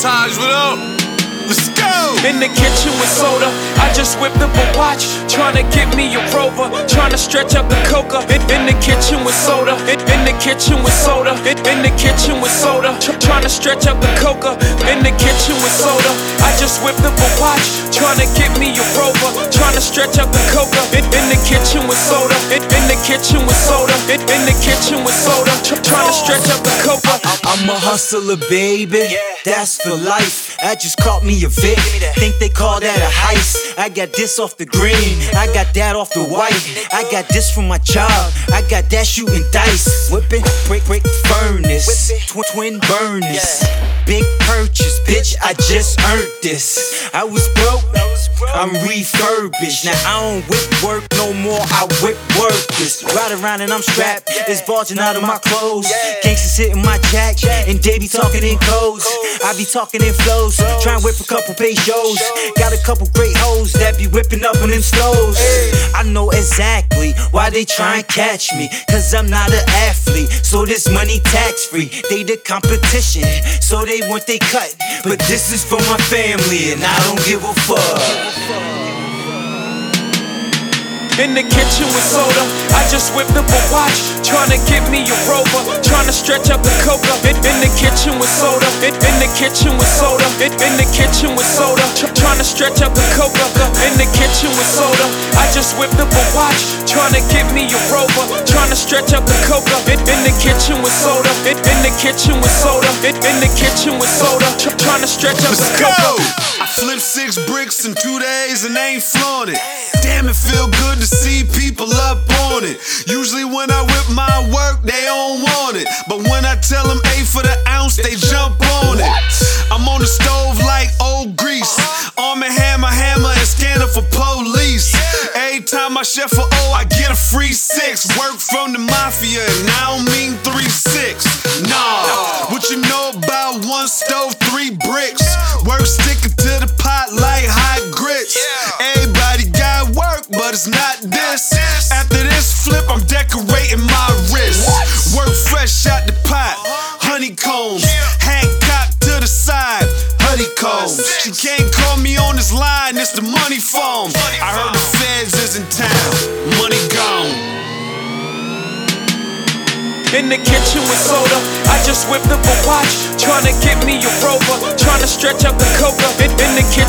Taj, what up? Let's go! In the kitchen with soda, I just whipped up a watch. Trying to get me a rover, trying to stretch out the coca. In, in the kitchen with soda, kitchen with soda, in, the kitchen with soda. Tr- trying to stretch out the coca. In the kitchen with soda, I just whipped up a watch. Trying to get me a rover, trying to stretch out the coca. In, the kitchen with soda, in, the kitchen with soda, in, in the kitchen with soda. Tr- trying to stretch out the coca. I'm a hustler, baby. That's for life. I just caught me a Vic. Think they call that a heist. I got this off the green. I got that off the white. I got this from my job. I got that shooting dice. Whipping, break, break, furnace. Twin, twin burners. Big purchase, bitch. I just earned this. I was broke. I'm refurbished. Now I don't whip work no more. I whip work workers. Ride around and I'm strapped. It's bulging out of my clothes. Gangsters hitting my jack. And they be talking in codes. I be talking in flows. Try and whip a couple pesos. Got a couple great hoes that be whipping up on them slows. I know exactly why they try and catch me. Cause I'm not an athlete. So this money tax free. They the competition. So they want they cut. But this is for my family. And I don't give a fuck. In the kitchen with soda, I just whipped up a watch. Trying to get me a rover, trying to stretch out the coca. In, in the kitchen with soda, in, in the kitchen with soda, in, in the kitchen with soda. Tr- trying to stretch out the coca. In the kitchen with soda, I just whipped up a watch. Trying to get me a rover, trying to stretch out the coca. In, in the kitchen with soda, in, in the kitchen with soda, in, in the kitchen with soda. Tr- trying to stretch out Let's the go! coca. I flipped six bricks in two days and ain't flaunt it. Damn, it feel good to see people up on it. Usually when I whip my work, they don't want it. But when I tell them eight for the ounce, they jump on it. I'm on the stove like old grease. Arm and hammer, hammer, and scanner for police. Every time I chef for O, I get a free six. Work from the mafia, and I don't mean three six. Nah, what you know about one stove, three bricks? Work sticking to the pot like hot grits. Everybody got work, but it's not this. After this flip, I'm decorating my wrist. Work fresh out the pot, honeycombs. Hat cocked to the side, honeycombs. She can't call me on this line, it's the money phone. I heard the feds is in town, money gone. In the kitchen with soda, I just whipped up a watch. Trying to get me a rover, trying to stretch out the coca. In, in the kitchen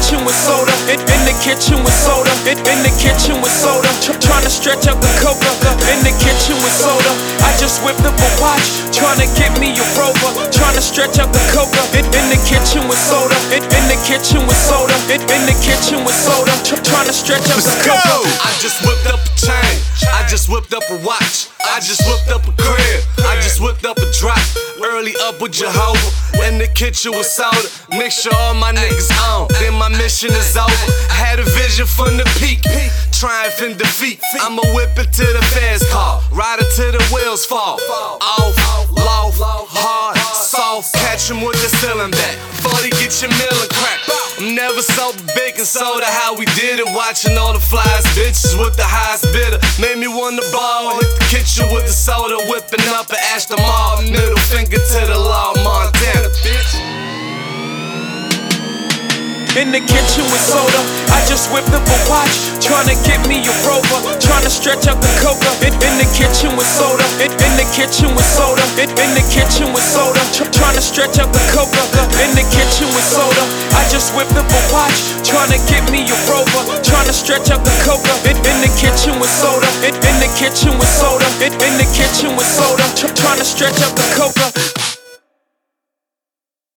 kitchen with soda, in, in the kitchen with soda. Tr- trying to stretch out the coca. In the kitchen with soda, I just whipped up a watch. Trying to get me a rover, trying to stretch out the coca. In, in the kitchen with soda, in, in the kitchen with soda, in, in the kitchen with soda. Tr- trying to stretch out the Let's coca. go! I just whipped up a chain. I just whipped up a watch. I just whipped up a crib. I just whipped up a drop. Early up with Jehovah. The kitchen with soda. Make sure all my niggas on. Then my mission is over. I had a vision from the peak. Triumph and defeat. I'ma whip it to the feds call. Ride it till the wheels fall. Off, low, hard, soft. Catch 'em with the ceiling back. 40 get your meal and crack. I'm never so big and soda how we did it. Watching all the flies, bitches with the highest bidder. Made me wanna ball. Hit the kitchen with the soda, whipping up an Ashton Mall. Middle finger to the law, Montana, In the kitchen with soda, I just whipped up a watch. Trying to get me a rover, trying to stretch out the coca. In, in the kitchen with soda, in, in the kitchen with soda, in, in the kitchen with soda. Tr- trying to stretch out the coca. In the kitchen with soda, I just whipped up a watch. Trying to get me a rover, trying to stretch out the coca. In, in the kitchen with soda, in, in the kitchen with soda, in, in the kitchen with soda. Tr- trying to stretch out the coca.